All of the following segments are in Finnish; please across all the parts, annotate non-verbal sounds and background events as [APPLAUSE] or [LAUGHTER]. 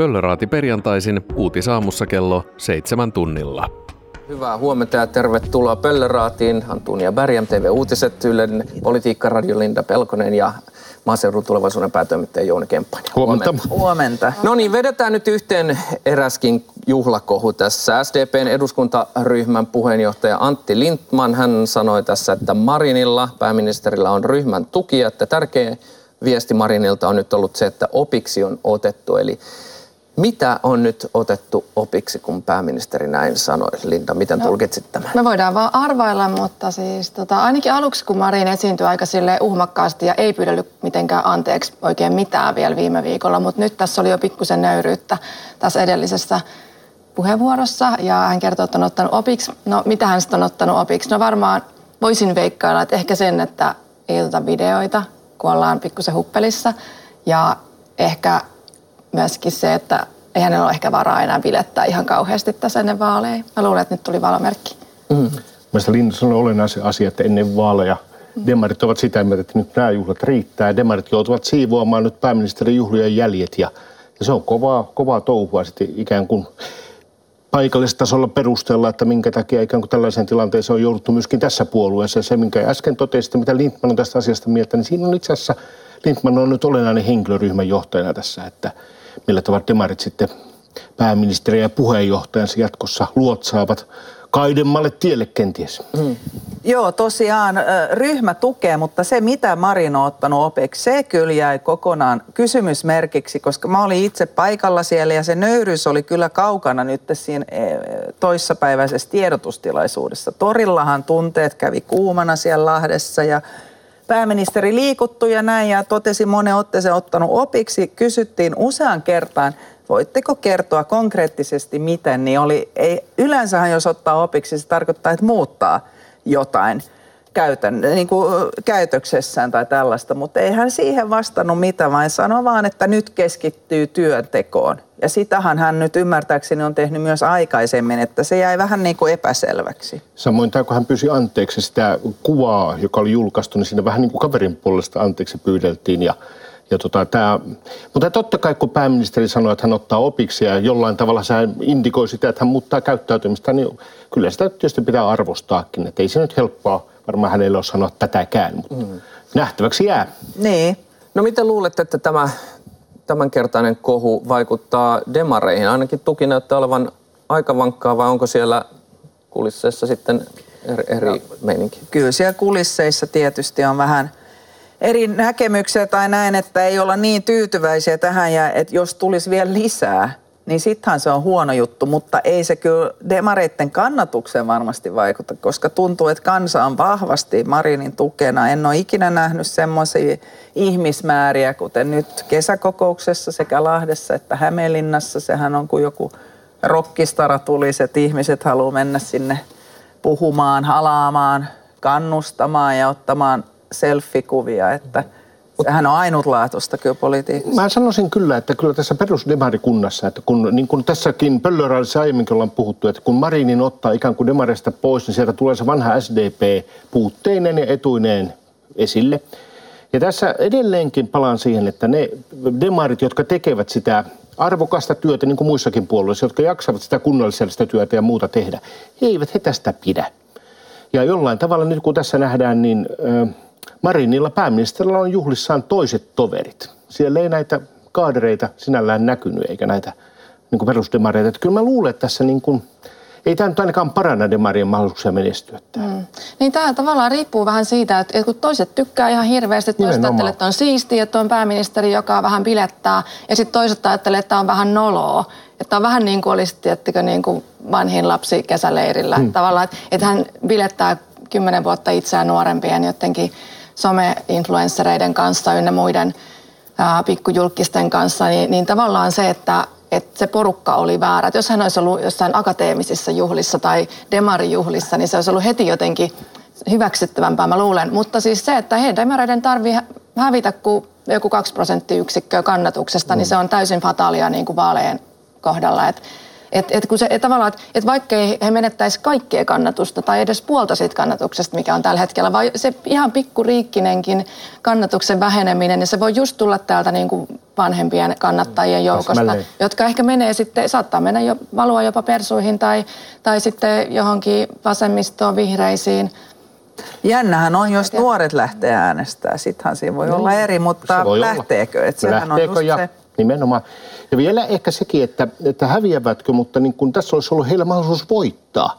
Pöllöraati perjantaisin uutisaamussa kello seitsemän tunnilla. Hyvää huomenta ja tervetuloa Pöllöraatiin. Antunia Bergam, TV Uutiset, Ylen politiikkaradio Linda Pelkonen ja maaseudun tulevaisuuden päätoimittaja Jouni Kemppainen. Huomenta. Huomenta. No niin, vedetään nyt yhteen eräskin juhlakohu tässä. SDPn eduskuntaryhmän puheenjohtaja Antti Lindman, hän sanoi tässä, että Marinilla, pääministerillä on ryhmän tuki, että tärkeä viesti Marinilta on nyt ollut se, että opiksi on otettu. Eli mitä on nyt otettu opiksi, kun pääministeri näin sanoi? Linda, miten no, tulkitsit tämän? Me voidaan vaan arvailla, mutta siis tota, ainakin aluksi, kun Marin esiintyi aika sille uhmakkaasti ja ei pyydellyt mitenkään anteeksi oikein mitään vielä viime viikolla, mutta nyt tässä oli jo pikkusen nöyryyttä tässä edellisessä puheenvuorossa ja hän kertoo, että on ottanut opiksi. No mitä hän sitten on ottanut opiksi? No varmaan voisin veikkailla, että ehkä sen, että ei oteta videoita, kun ollaan pikkusen huppelissa ja ehkä myöskin se, että ei hänellä ole ehkä varaa enää bilettää ihan kauheasti tässä ennen vaaleja. Mä luulen, että nyt tuli valomerkki. Mm. Mielestäni Linda sanoi olennaisen asia, että ennen vaaleja mm. demarit ovat sitä mieltä, että nyt nämä juhlat riittää. Demarit joutuvat siivoamaan nyt pääministerin juhlien jäljet ja, ja se on kovaa, kovaa touhua sitten ikään kuin paikallistasolla perustella, että minkä takia ikään kuin tällaiseen tilanteeseen on jouduttu myöskin tässä puolueessa. Ja se, minkä äsken totesit, mitä Lindman on tästä asiasta mieltä, niin siinä on itse asiassa Lindman on nyt olennainen henkilöryhmän johtajana tässä, että millä tavalla demarit sitten pääministeri ja puheenjohtajansa jatkossa luotsaavat kaidemmalle tielle kenties. Mm. Joo, tosiaan ryhmä tukee, mutta se mitä Marin on ottanut opiksi, se kyllä jäi kokonaan kysymysmerkiksi, koska mä olin itse paikalla siellä ja se nöyryys oli kyllä kaukana nyt siinä toissapäiväisessä tiedotustilaisuudessa. Torillahan tunteet kävi kuumana siellä Lahdessa ja pääministeri liikuttui ja näin ja totesi monen otteeseen ottanut opiksi. Kysyttiin usean kertaan, voitteko kertoa konkreettisesti miten, niin oli, ei, yleensähän jos ottaa opiksi, se tarkoittaa, että muuttaa jotain käytän, niin kuin käytöksessään tai tällaista, mutta ei hän siihen vastannut mitä, vaan sanoi vaan, että nyt keskittyy työntekoon. Ja sitähän hän nyt ymmärtääkseni on tehnyt myös aikaisemmin, että se jäi vähän niin kuin epäselväksi. Samoin tämä, kun hän pyysi anteeksi sitä kuvaa, joka oli julkaistu, niin siinä vähän niin kuin kaverin puolesta anteeksi pyydeltiin ja ja tota, tää, mutta totta kai kun pääministeri sanoi, että hän ottaa opiksi ja jollain tavalla se indikoi sitä, että hän muuttaa käyttäytymistä, niin kyllä sitä tietysti pitää arvostaakin. Että ei se nyt helppoa varmaan hänelle ole sanoa tätäkään, mutta mm. nähtäväksi jää. Niin. No miten luulette, että tämä tämänkertainen kohu vaikuttaa demareihin? Ainakin tuki näyttää olevan aika vankkaa, vai onko siellä kulisseissa sitten eri, eri no, meininki? Kyllä siellä kulisseissa tietysti on vähän eri näkemyksiä tai näin, että ei olla niin tyytyväisiä tähän ja että jos tulisi vielä lisää, niin sittenhän se on huono juttu, mutta ei se kyllä demareitten kannatukseen varmasti vaikuta, koska tuntuu, että kansa on vahvasti Marinin tukena. En ole ikinä nähnyt semmoisia ihmismääriä, kuten nyt kesäkokouksessa sekä Lahdessa että Hämeenlinnassa. Sehän on kuin joku rokkistara tulisi, että ihmiset haluaa mennä sinne puhumaan, halaamaan, kannustamaan ja ottamaan selfie-kuvia, että – Sehän on ainutlaatuista kyllä politiikassa. Mä sanoisin kyllä, että kyllä tässä perusdemarikunnassa, että kun niin kuin tässäkin Pöllöraalissa aiemminkin ollaan puhuttu, että kun Marinin ottaa ikään kuin demarista pois, niin sieltä tulee se vanha SDP puutteinen ja etuineen esille. Ja tässä edelleenkin palaan siihen, että ne demarit, jotka tekevät sitä arvokasta työtä, niin kuin muissakin puolueissa, jotka jaksavat sitä kunnallisellista työtä ja muuta tehdä, he eivät he tästä pidä. Ja jollain tavalla nyt kun tässä nähdään, niin... Äh, Marinilla pääministerillä on juhlissaan toiset toverit. Siellä ei näitä kaadereita sinällään näkynyt eikä näitä niin perusdemareita. Että kyllä mä luulen, että tässä niin kuin, ei tämä nyt ainakaan paranna demarien mahdollisuuksia menestyä Mm. Niin tämä tavallaan riippuu vähän siitä, että kun toiset tykkää ihan hirveästi, toiset ajattelee, että on siistiä, että on pääministeri, joka vähän bilettää, ja sitten toiset ajattelee, että on vähän noloa. Että on vähän niin kuin olisi, tiettikö, niin kuin vanhin lapsi kesäleirillä. Mm. Tavallaan, että, että hän bilettää kymmenen vuotta itseään nuorempien jotenkin some-influenssereiden kanssa ynnä muiden ää, pikkujulkisten kanssa, niin, niin tavallaan se, että, että se porukka oli väärä. Että jos hän olisi ollut jossain akateemisissa juhlissa tai demarijuhlissa, niin se olisi ollut heti jotenkin hyväksyttävämpää, mä luulen. Mutta siis se, että hei, demareiden tarvii hävitä kuin joku kaksi prosenttiyksikköä kannatuksesta, mm. niin se on täysin fataalia niin kuin vaalejen kohdalla. Et, Et, et kun se, et tavallaan, että et vaikka ei he menettäisi kaikkea kannatusta tai edes puolta siitä kannatuksesta, mikä on tällä hetkellä, vaan se ihan pikkuriikkinenkin kannatuksen väheneminen, niin se voi just tulla täältä niin kuin vanhempien kannattajien joukosta, jotka ehkä menee sitten, saattaa mennä jo, valua jopa persuihin tai, tai sitten johonkin vasemmistoon, vihreisiin. Jännähän on, jos nuoret lähtee äänestää. Sittenhän siinä voi no, olla eri, mutta lähteekö? Että sehän on just ja se... Nimenomaan. Ja vielä ehkä sekin, että, että häviävätkö, mutta niin kuin tässä olisi ollut heillä mahdollisuus voittaa.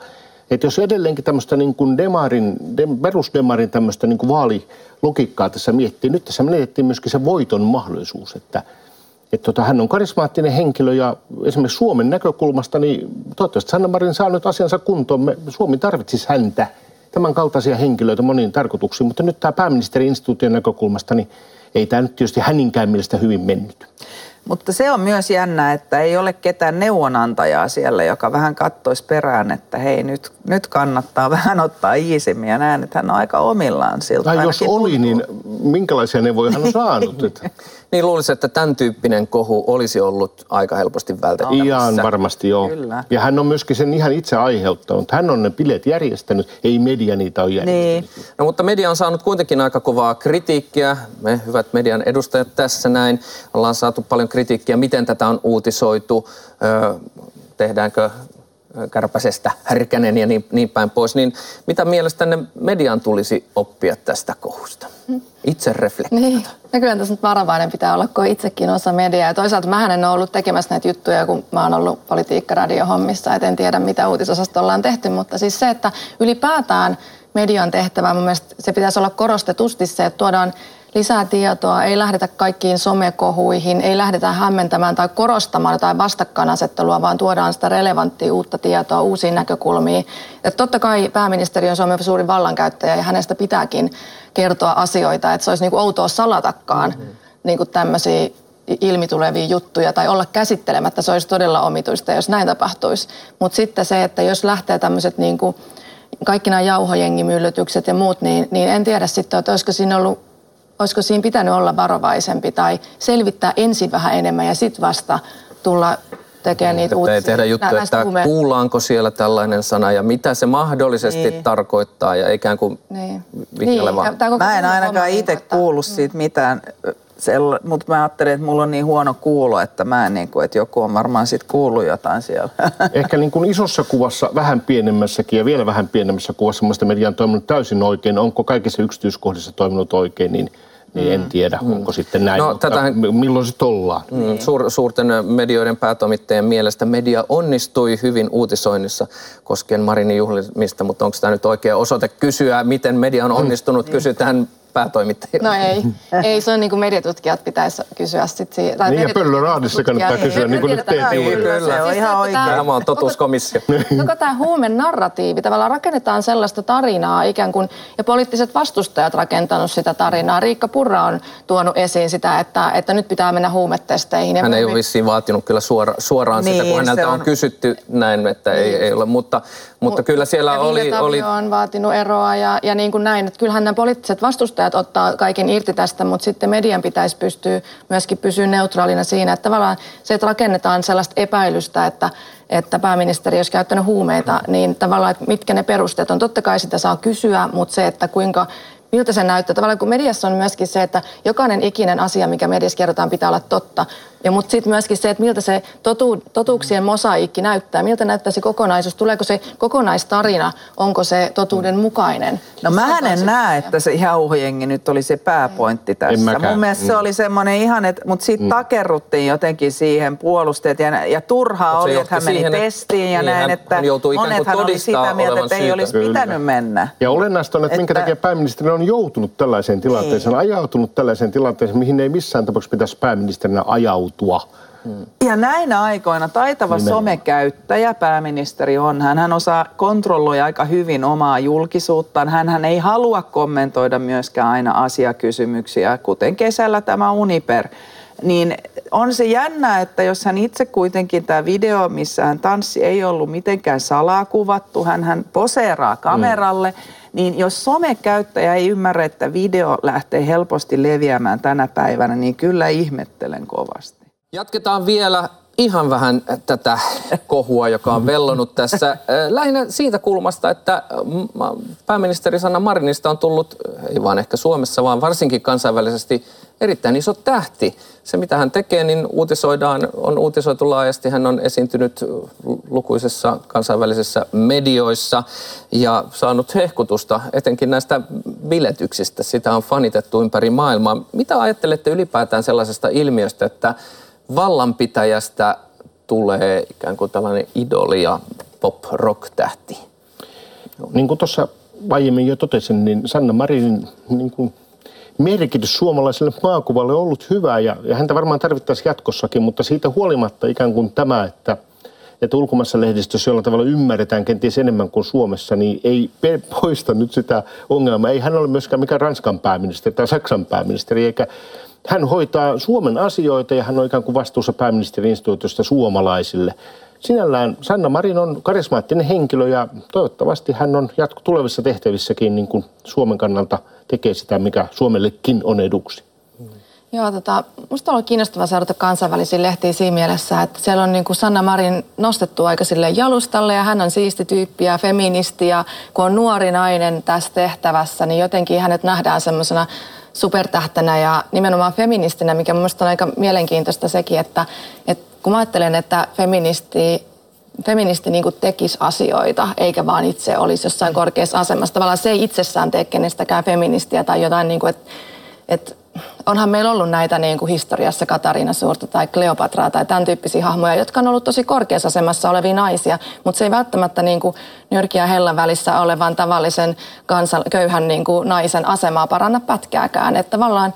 Että jos edelleenkin tämmöistä niin kuin demarin, de, perusdemarin tämmöistä niin kuin vaalilogiikkaa tässä miettii, nyt tässä menetettiin myöskin se voiton mahdollisuus, että, että tota, hän on karismaattinen henkilö ja esimerkiksi Suomen näkökulmasta, niin toivottavasti Sanna Marin saa nyt asiansa kuntoon. Me, Suomi tarvitsisi häntä, tämän kaltaisia henkilöitä moniin tarkoituksiin, mutta nyt tämä pääministeri-instituution näkökulmasta, niin ei tämä nyt tietysti häninkään mielestä hyvin mennyt. Mutta se on myös jännä, että ei ole ketään neuvonantajaa siellä, joka vähän kattoisi perään, että hei nyt, nyt kannattaa [LAUGHS] vähän ottaa iisimmin ja näen, että hän on aika omillaan siltä. Tai jos oli, tuntuu. niin minkälaisia neuvoja hän on saanut? [LAUGHS] niin luulisin, että tämän tyyppinen kohu olisi ollut aika helposti vältettävissä. Ihan varmasti joo. Kyllä. Ja hän on myöskin sen ihan itse aiheuttanut. Hän on ne bileet järjestänyt, ei media niitä ole järjestänyt. Niin. No, mutta media on saanut kuitenkin aika kovaa kritiikkiä. Me hyvät median edustajat tässä näin ollaan saatu paljon kritiikkiä, miten tätä on uutisoitu, tehdäänkö Kärpäsestä härkänen ja niin, niin päin pois, niin mitä mielestänne median tulisi oppia tästä kohusta? Itse reflektoida. Niin. No kyllä tässä nyt varovainen pitää olla, kun itsekin osa mediaa. Ja toisaalta mä en ole ollut tekemässä näitä juttuja, kun mä oon ollut politiikkaradiohommissa, et en tiedä mitä uutisosastolla on tehty, mutta siis se, että ylipäätään median tehtävä, mun mielestä se pitäisi olla korostetusti se, että tuodaan lisää tietoa, ei lähdetä kaikkiin somekohuihin, ei lähdetä hämmentämään tai korostamaan jotain vastakkainasettelua, vaan tuodaan sitä relevanttia uutta tietoa, uusiin näkökulmiin. Ja totta kai pääministeri on Suomen suurin vallankäyttäjä ja hänestä pitääkin kertoa asioita, että se olisi niin kuin outoa salatakaan mm-hmm. niin kuin tämmöisiä ilmitulevia juttuja tai olla käsittelemättä, se olisi todella omituista, jos näin tapahtuisi. Mutta sitten se, että jos lähtee tämmöiset niin kuin kaikki nämä jauhojengimyllytykset ja muut, niin, niin en tiedä sitten, että olisiko siinä ollut olisiko siinä pitänyt olla varovaisempi tai selvittää ensin vähän enemmän ja sitten vasta tulla tekemään niitä uutisia. Ei tehdä juttuja, että huume... kuullaanko siellä tällainen sana ja mitä se mahdollisesti niin. tarkoittaa ja ikään kuin niin. niin. Mä en ainakaan itse kuullut siitä mitään mutta mä ajattelin, että mulla on niin huono kuulo, että mä en niin kuin, että joku on varmaan sitten kuullut jotain siellä. [LAUGHS] Ehkä niin kuin isossa kuvassa, vähän pienemmässäkin ja vielä vähän pienemmässä kuvassa, muista media on toiminut täysin oikein. Onko kaikissa yksityiskohdissa toiminut oikein, niin niin en mm. tiedä, mm. onko sitten näin, no, mutta tätähän, milloin sitten ollaan. Mm, suur, suurten medioiden päätoimittajien mielestä media onnistui hyvin uutisoinnissa koskien Marinin juhlimista, mutta onko tämä nyt oikea osoite kysyä, miten media on onnistunut, mm. kysytään päätoimittajilta. No ei, ei se on niin kuin mediatutkijat pitäisi kysyä sit siitä. Niin ja Pöllöraadissa kannattaa kysyä, niin kuin nyt teet juuri. Kyllä, se on ihan oikein. Tämä on totuuskomissio. [LAUGHS] Koko tämä huumen narratiivi, tavallaan rakennetaan sellaista tarinaa ikään kuin, ja poliittiset vastustajat rakentanut sitä tarinaa. Riikka Purra on tuonut esiin sitä, että, että nyt pitää mennä huumetesteihin. Hän ei ole vissiin vaatinut kyllä suora, suoraan niin, sitä, kun häneltä on... on kysytty näin, että niin. ei, ei ole, mutta, mutta kyllä siellä oli... oli... on vaatinut eroa ja, ja niin kuin näin, että kyllähän nämä poliittiset vastustajat edustajat ottaa kaiken irti tästä, mutta sitten median pitäisi pystyä myöskin pysyä neutraalina siinä, että tavallaan se, että rakennetaan sellaista epäilystä, että, että pääministeri olisi käyttänyt huumeita, niin tavallaan, että mitkä ne perusteet on. Totta kai sitä saa kysyä, mutta se, että kuinka, miltä se näyttää. Tavallaan kun mediassa on myöskin se, että jokainen ikinen asia, mikä mediassa kerrotaan, pitää olla totta. Ja mutta sitten myöskin se, että miltä se totu, totuuksien mosaikki näyttää, miltä näyttää se kokonaisuus, tuleeko se kokonaistarina, onko se totuuden mukainen. No mä en näe, että se jauhojengi nyt oli se pääpointti tässä. Mun mielestä se mm. oli semmoinen ihan, että, mutta siitä mm. takerruttiin jotenkin siihen puolusteet ja, ja turhaa oli, että hän meni siihen, testiin ja niin, näin, että monethan oli sitä mieltä, että ei olisi Kyllä. pitänyt mennä. Ja olennaista on, että, että minkä takia pääministeri on joutunut tällaiseen tilanteeseen, niin. ajautunut tällaiseen tilanteeseen, mihin ei missään tapauksessa pitäisi pääministerinä ajautua muuttua. Hmm. Ja näinä aikoina taitava Nimenomaan. somekäyttäjä pääministeri on. Hän, hän osaa kontrolloida aika hyvin omaa julkisuuttaan. Hän, hän ei halua kommentoida myöskään aina asiakysymyksiä, kuten kesällä tämä Uniper. Niin on se jännä, että jos hän itse kuitenkin tämä video, missä hän tanssi, ei ollut mitenkään salakuvattu, hän, hän poseeraa kameralle, mm. niin jos somekäyttäjä ei ymmärrä, että video lähtee helposti leviämään tänä päivänä, niin kyllä ihmettelen kovasti. Jatketaan vielä ihan vähän tätä kohua, joka on vellonut tässä. Lähinnä siitä kulmasta, että pääministeri Sanna Marinista on tullut, ei vaan ehkä Suomessa, vaan varsinkin kansainvälisesti erittäin iso tähti. Se, mitä hän tekee, niin uutisoidaan, on uutisoitu laajasti. Hän on esiintynyt lukuisissa kansainvälisissä medioissa ja saanut hehkutusta etenkin näistä biletyksistä. Sitä on fanitettu ympäri maailmaa. Mitä ajattelette ylipäätään sellaisesta ilmiöstä, että vallanpitäjästä tulee ikään kuin tällainen idoli ja pop-rock-tähti? Niin kuin tuossa aiemmin jo totesin, niin Sanna Marinin niin kuin merkitys suomalaiselle maakuvalle on ollut hyvä ja, ja häntä varmaan tarvittaisiin jatkossakin, mutta siitä huolimatta ikään kuin tämä, että, että ulkomaissa lehdistössä jollain tavalla ymmärretään kenties enemmän kuin Suomessa, niin ei poista nyt sitä ongelmaa. Ei hän ole myöskään mikään Ranskan pääministeri tai Saksan pääministeri, eikä hän hoitaa Suomen asioita ja hän on ikään kuin vastuussa pääministeri-instituutiosta suomalaisille. Sinällään Sanna Marin on karismaattinen henkilö ja toivottavasti hän on jatko tulevissa tehtävissäkin niin kuin Suomen kannalta tekee sitä, mikä Suomellekin on eduksi. Joo, tota, musta on ollut kiinnostavaa seurata kansainvälisiä lehtiä siinä mielessä, että siellä on niin kuin Sanna Marin nostettu aika sille jalustalle ja hän on siisti tyyppi ja feministi ja kun on nuori nainen tässä tehtävässä, niin jotenkin hänet nähdään semmoisena supertähtänä ja nimenomaan feministinä, mikä mun on aika mielenkiintoista sekin, että, että kun mä ajattelen, että feministi feministi niin tekisi asioita, eikä vaan itse olisi jossain korkeassa asemassa. Tavallaan se ei itsessään tee kenestäkään feministiä tai jotain, niin kuin, että, että onhan meillä ollut näitä niin kuin historiassa Katariina Suurta tai Kleopatraa tai tämän tyyppisiä hahmoja, jotka on ollut tosi korkeassa asemassa olevia naisia, mutta se ei välttämättä niin kuin nyrkiä hellän välissä olevan tavallisen kansan, köyhän niin kuin naisen asemaa paranna pätkääkään. Että tavallaan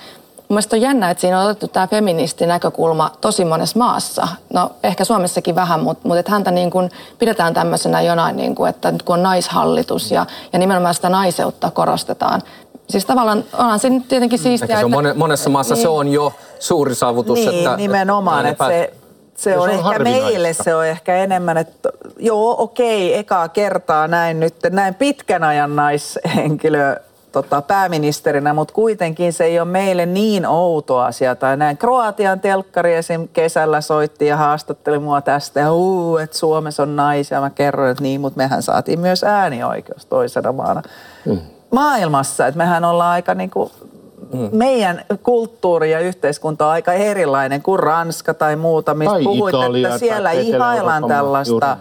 Mielestäni on jännä, että siinä on otettu tämä feministinäkökulma tosi monessa maassa. No ehkä Suomessakin vähän, mutta, mutta että häntä niin kuin pidetään tämmöisenä jonain, niin kuin, että nyt kun on naishallitus ja, ja nimenomaan sitä naiseutta korostetaan, Siis tavallaan onhan se nyt tietenkin siistiä. Se on että, monessa maassa niin, se on jo suuri saavutus. Niin, että, nimenomaan. Että se, se on, se on ehkä meille se on ehkä enemmän, että joo okei, ekaa kertaa näin nyt, näin pitkän ajan naishenkilö tota, pääministerinä, mutta kuitenkin se ei ole meille niin outo asia. Tai näin Kroatian telkkari esim. kesällä soitti ja haastatteli mua tästä. Ja uu, että Suomessa on naisia. Mä kerroin, että niin, mutta mehän saatiin myös äänioikeus toisena maana. Mm maailmassa. Että mehän ollaan aika niin kuin, mm. meidän kulttuuri ja yhteiskunta on aika erilainen kuin Ranska tai muuta, mistä tai puhuit, Italia, että siellä ihaillaan tällaista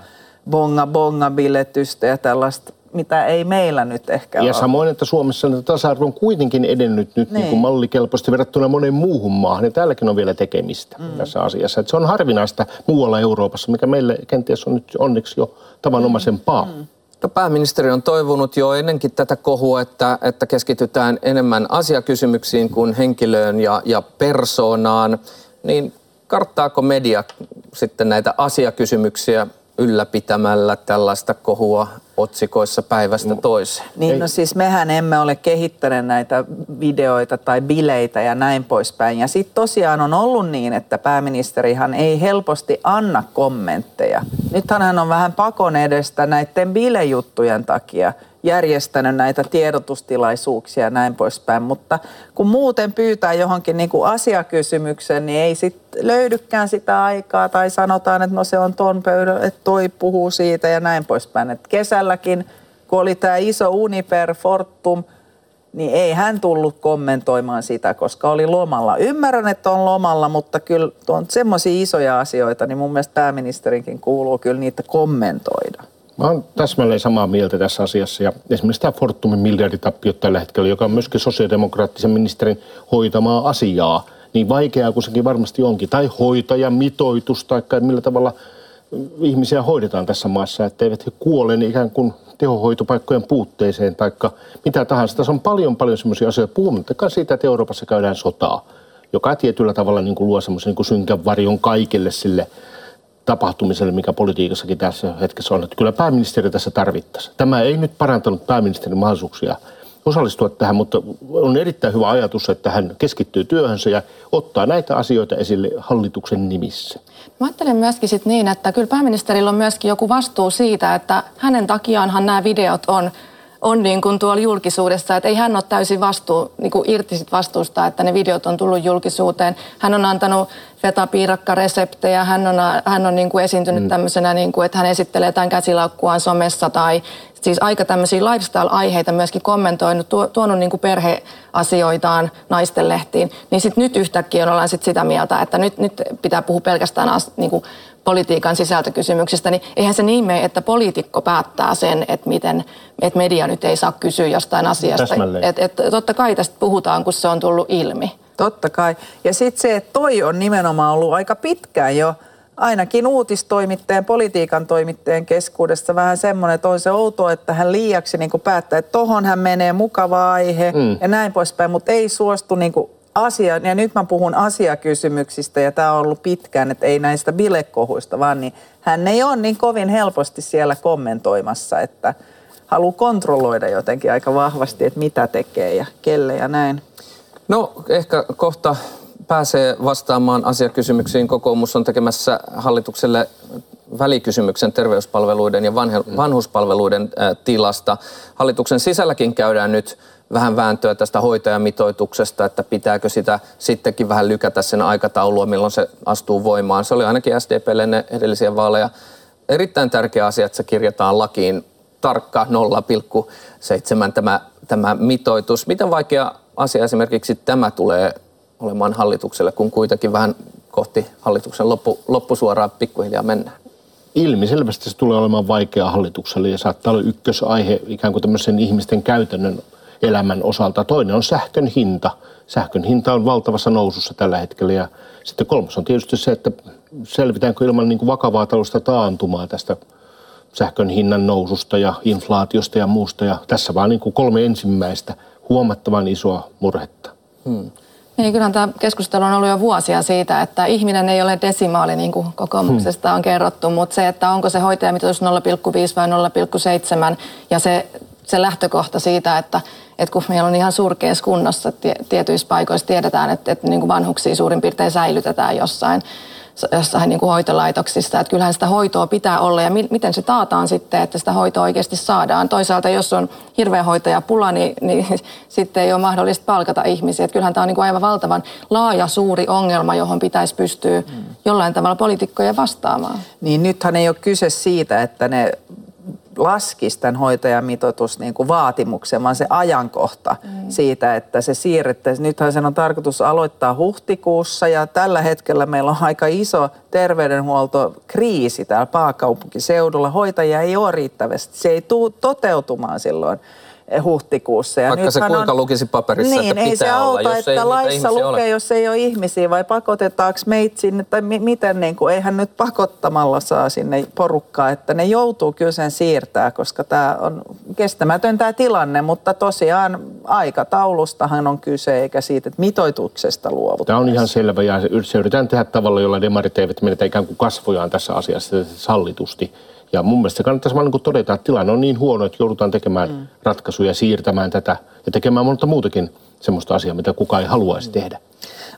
bonga bonga biletystä ja tällaista mitä ei meillä nyt ehkä ja ole. Ja samoin, että Suomessa tasa-arvo on kuitenkin edennyt nyt niin. Niin kuin mallikelpoisesti verrattuna moneen muuhun maahan. Ja täälläkin on vielä tekemistä mm. tässä asiassa. Että se on harvinaista muualla Euroopassa, mikä meille kenties on nyt onneksi jo tavanomaisempaa. Mm. No, pääministeri on toivonut jo ennenkin tätä kohua, että, että keskitytään enemmän asiakysymyksiin kuin henkilöön ja, ja persoonaan. Niin karttaako media sitten näitä asiakysymyksiä ylläpitämällä tällaista kohua otsikoissa päivästä toiseen. Niin no siis mehän emme ole kehittäneet näitä videoita tai bileitä ja näin poispäin. Ja sitten tosiaan on ollut niin, että pääministerihan ei helposti anna kommentteja. Nythän hän on vähän pakon edestä näiden bilejuttujen takia – järjestänyt näitä tiedotustilaisuuksia ja näin poispäin. Mutta kun muuten pyytää johonkin niin kuin asiakysymyksen, niin ei sit löydykään sitä aikaa tai sanotaan, että no se on ton pöydän, että toi puhuu siitä ja näin poispäin. Et kesälläkin, kun oli tämä iso Uniper Fortum, niin ei hän tullut kommentoimaan sitä, koska oli lomalla. Ymmärrän, että on lomalla, mutta kyllä on semmoisia isoja asioita, niin mun mielestä pääministerinkin kuuluu kyllä niitä kommentoida. Mä oon täsmälleen samaa mieltä tässä asiassa ja esimerkiksi tämä Fortumin miljarditappiot tällä hetkellä, joka on myöskin sosiaalidemokraattisen ministerin hoitamaa asiaa, niin vaikeaa kuin sekin varmasti onkin. Tai hoitajamitoitus tai millä tavalla ihmisiä hoidetaan tässä maassa, etteivät he kuole niin ikään kuin tehohoitopaikkojen puutteeseen tai mitä tahansa. Tässä on paljon paljon semmoisia asioita, puhumattakaan siitä, että Euroopassa käydään sotaa, joka tietyllä tavalla niin kuin luo semmoisen niin synkän varjon kaikille sille tapahtumiselle, mikä politiikassakin tässä hetkessä on. Että kyllä pääministeri tässä tarvittaisiin. Tämä ei nyt parantanut pääministerin mahdollisuuksia osallistua tähän, mutta on erittäin hyvä ajatus, että hän keskittyy työhönsä ja ottaa näitä asioita esille hallituksen nimissä. Mä ajattelen myöskin sit niin, että kyllä pääministerillä on myöskin joku vastuu siitä, että hänen takiaanhan nämä videot on on niin kuin tuolla julkisuudessa, että ei hän ole täysin vastuu, niin kuin irti sit vastuusta, että ne videot on tullut julkisuuteen. Hän on antanut fetapiirakkareseptejä. Hän on, hän on niin kuin esiintynyt mm. tämmöisenä, niin kuin, että hän esittelee tämän käsilaukkuaan somessa tai siis aika tämmöisiä lifestyle-aiheita myöskin kommentoinut, tuo, tuonut niin kuin perheasioitaan naisten lehtiin, niin sitten nyt yhtäkkiä ollaan sit sitä mieltä, että nyt, nyt pitää puhua pelkästään as, niin kuin politiikan sisältökysymyksistä, niin eihän se niin mene, että poliitikko päättää sen, että miten että media nyt ei saa kysyä jostain asiasta. Et, et, totta kai tästä puhutaan, kun se on tullut ilmi. Totta kai. Ja sitten se, että toi on nimenomaan ollut aika pitkään jo ainakin uutistoimittajan, politiikan toimittajan keskuudessa vähän semmoinen, että on se outoa, että hän liiaksi niin päättää, että tohon hän menee mukava aihe mm. ja näin poispäin, mutta ei suostu niin asia, ja nyt mä puhun asiakysymyksistä ja tämä on ollut pitkään, että ei näistä bilekohuista, vaan niin hän ei ole niin kovin helposti siellä kommentoimassa, että haluaa kontrolloida jotenkin aika vahvasti, että mitä tekee ja kelle ja näin. No ehkä kohta pääsee vastaamaan asiakysymyksiin. Kokoomus on tekemässä hallitukselle välikysymyksen terveyspalveluiden ja mm. vanhuspalveluiden tilasta. Hallituksen sisälläkin käydään nyt vähän vääntöä tästä hoitajamitoituksesta, että pitääkö sitä sittenkin vähän lykätä sen aikataulua, milloin se astuu voimaan. Se oli ainakin SDPlle ennen edellisiä vaaleja erittäin tärkeä asia, että se kirjataan lakiin tarkka 0,7 tämä, tämä mitoitus. Miten vaikea asia esimerkiksi tämä tulee olemaan hallitukselle, kun kuitenkin vähän kohti hallituksen loppu, loppusuoraa pikkuhiljaa mennään? Ilmiselvästi se tulee olemaan vaikea hallitukselle ja saattaa olla ykkösaihe ikään kuin tämmöisen ihmisten käytännön elämän osalta. Toinen on sähkön hinta. Sähkön hinta on valtavassa nousussa tällä hetkellä ja sitten kolmas on tietysti se, että selvitäänkö ilman niin kuin vakavaa talousta taantumaa tästä sähkön hinnan noususta ja inflaatiosta ja muusta. Ja tässä vaan niin kuin kolme ensimmäistä huomattavan isoa murhetta. Hmm. Niin, kyllähän tämä keskustelu on ollut jo vuosia siitä, että ihminen ei ole desimaali, niin kuin kokoomuksesta on kerrottu, mutta se, että onko se hoitajamitoitus 0,5 vai 0,7 ja se, se lähtökohta siitä, että, että kun meillä on ihan surkeassa kunnossa tietyissä paikoissa tiedetään, että, että niin kuin vanhuksia suurin piirtein säilytetään jossain, jossain niin kuin hoitolaitoksissa. Että kyllähän sitä hoitoa pitää olla ja mi- miten se taataan sitten, että sitä hoitoa oikeasti saadaan. Toisaalta jos on hirveä hoitajapula, niin, niin [LAUGHS] sitten ei ole mahdollista palkata ihmisiä. Että kyllähän tämä on niin kuin aivan valtavan laaja, suuri ongelma, johon pitäisi pystyä hmm. jollain tavalla poliitikkoja vastaamaan. Niin nythän ei ole kyse siitä, että ne laskisi tämän hoitajamitoitus niin kuin vaatimuksen, vaan se ajankohta mm. siitä, että se siirrettäisiin. Nythän sen on tarkoitus aloittaa huhtikuussa ja tällä hetkellä meillä on aika iso terveydenhuoltokriisi täällä pääkaupunkiseudulla. Hoitajia ei ole riittävästi. Se ei tule toteutumaan silloin huhtikuussa. Ja Vaikka se kuinka on, lukisi paperissa, niin, että pitää ei se olla, auta, jos että ei laissa lukee, ole. jos ei ole ihmisiä, vai pakotetaanko meitä sinne, tai mi- miten, niin kuin, eihän nyt pakottamalla saa sinne porukkaa, että ne joutuu kyllä sen siirtää, koska tämä on kestämätön tämä tilanne, mutta tosiaan aikataulustahan on kyse, eikä siitä, että mitoituksesta luovutaan. Tämä on ihan selvä, ja se yritetään tehdä tavalla, jolla demarit eivät menetä ikään kuin kasvojaan tässä asiassa sallitusti. Ja mun mielestä kannattaisi vaan niin todeta, että tilanne on niin huono, että joudutaan tekemään mm. ratkaisuja, siirtämään tätä ja tekemään monta muutakin semmoista asiaa, mitä kukaan ei haluaisi mm. tehdä.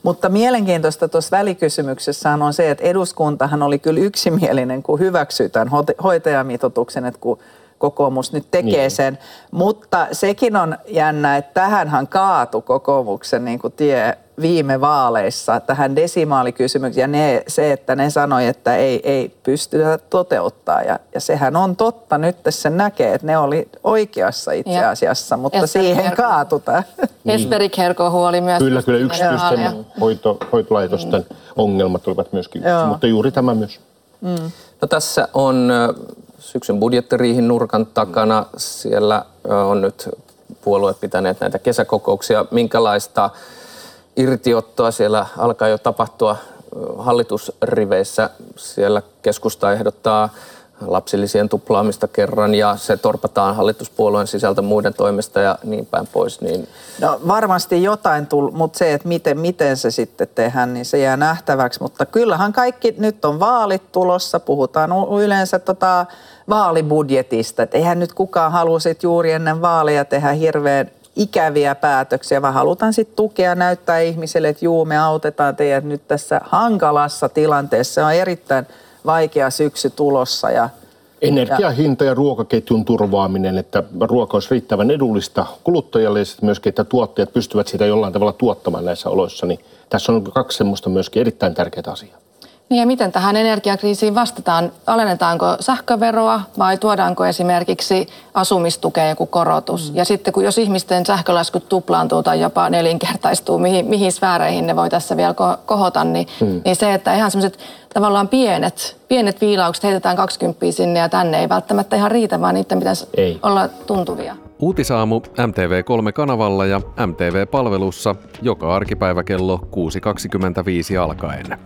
Mutta mielenkiintoista tuossa välikysymyksessä on se, että eduskuntahan oli kyllä yksimielinen, kun hyväksyy tämän hoitajamitoituksen, että kun kokoomus nyt tekee niin. sen. Mutta sekin on jännä, että tähänhän kaatu kokoomuksen niin kuin tie viime vaaleissa tähän desimaalikysymykseen ja ne, se, että ne sanoi, että ei, ei pystytä toteuttaa. Ja, ja sehän on totta, nyt se näkee, että ne oli oikeassa itse asiassa, mutta Esperi siihen Herko. kaatutaan. [LAUGHS] Niin. Esperi Kerko huoli myös. Kyllä, kyllä yksityisten hoito, hoitolaitosten mm. ongelmat olivat myöskin yksi, mutta juuri tämä myös. Mm. No tässä on syksyn budjettiriihin nurkan takana. Siellä on nyt puolueet pitäneet näitä kesäkokouksia. Minkälaista irtiottoa siellä alkaa jo tapahtua hallitusriveissä. Siellä keskusta ehdottaa lapsilisien tuplaamista kerran ja se torpataan hallituspuolueen sisältä muiden toimesta ja niin päin pois. Niin... No varmasti jotain tuli, mutta se, että miten, miten se sitten tehdään, niin se jää nähtäväksi. Mutta kyllähän kaikki, nyt on vaalit tulossa, puhutaan yleensä tota vaalibudjetista. Että eihän nyt kukaan halua juuri ennen vaaleja tehdä hirveän ikäviä päätöksiä, vaan halutaan sitten tukea näyttää ihmiselle, että juu, me autetaan teidät nyt tässä hankalassa tilanteessa. On erittäin vaikea syksy tulossa ja Energiahinta ja ruokaketjun turvaaminen, että ruoka olisi riittävän edullista kuluttajalle ja sitten myöskin, että tuottajat pystyvät sitä jollain tavalla tuottamaan näissä oloissa. Niin tässä on kaksi semmoista myöskin erittäin tärkeää asiaa. Niin ja miten tähän energiakriisiin vastataan? Alennetaanko sähköveroa vai tuodaanko esimerkiksi asumistukeen joku korotus? Mm. Ja sitten kun jos ihmisten sähkölaskut tuplaantuu tai jopa nelinkertaistuu, mihin, mihin sfääreihin ne voi tässä vielä kohota, niin, mm. niin se, että ihan semmoiset tavallaan pienet, pienet viilaukset heitetään 20 sinne ja tänne ei välttämättä ihan riitä, vaan niiden pitäisi ei. olla tuntuvia. Uutisaamu MTV3-kanavalla ja MTV-palvelussa joka arkipäivä kello 6.25 alkaen.